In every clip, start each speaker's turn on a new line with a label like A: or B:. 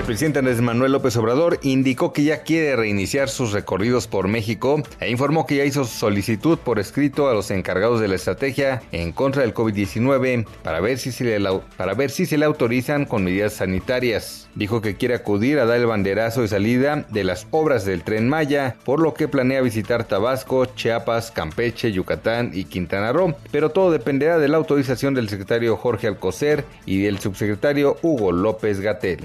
A: El presidente Andrés Manuel López Obrador indicó que ya quiere reiniciar sus recorridos por México e informó que ya hizo solicitud por escrito a los encargados de la estrategia en contra del COVID-19 para, ver si se le, para ver si se le autorizan con medidas sanitarias. Dijo que quiere acudir a dar el banderazo de salida de las obras del tren Maya, por lo que planea visitar Tabasco, Chiapas, Campeche, Yucatán y Quintana Roo, pero todo dependerá de la autorización del secretario Jorge Alcocer y del subsecretario Hugo López Gatel.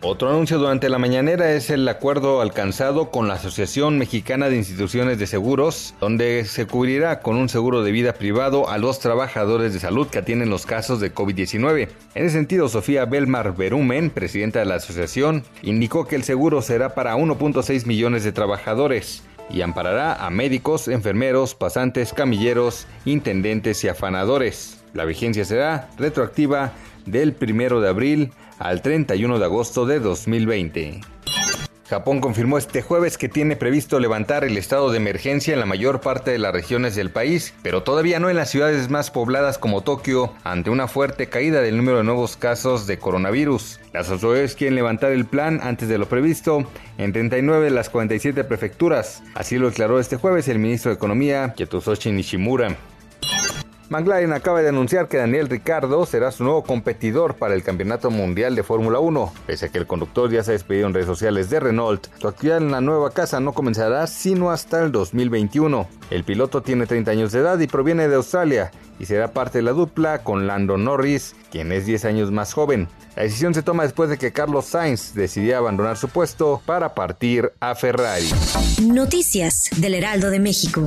A: Otro anuncio durante la mañanera es el acuerdo alcanzado con la Asociación Mexicana de Instituciones de Seguros, donde se cubrirá con un seguro de vida privado a los trabajadores de salud que atienden los casos de COVID-19. En ese sentido, Sofía Belmar Berumen, presidenta de la asociación, indicó que el seguro será para 1.6 millones de trabajadores y amparará a médicos, enfermeros, pasantes, camilleros, intendentes y afanadores. La vigencia será retroactiva del 1 de abril al 31 de agosto de 2020. Japón confirmó este jueves que tiene previsto levantar el estado de emergencia en la mayor parte de las regiones del país, pero todavía no en las ciudades más pobladas como Tokio, ante una fuerte caída del número de nuevos casos de coronavirus. Las autoridades quieren levantar el plan antes de lo previsto en 39 de las 47 prefecturas. Así lo declaró este jueves el ministro de Economía, Ketusoshi Nishimura. McLaren acaba de anunciar que Daniel Ricardo será su nuevo competidor para el Campeonato Mundial de Fórmula 1. Pese a que el conductor ya se ha despedido en redes sociales de Renault, su actividad en la nueva casa no comenzará sino hasta el 2021. El piloto tiene 30 años de edad y proviene de Australia y será parte de la dupla con Lando Norris, quien es 10 años más joven. La decisión se toma después de que Carlos Sainz decidió abandonar su puesto para partir a Ferrari.
B: Noticias del Heraldo de México.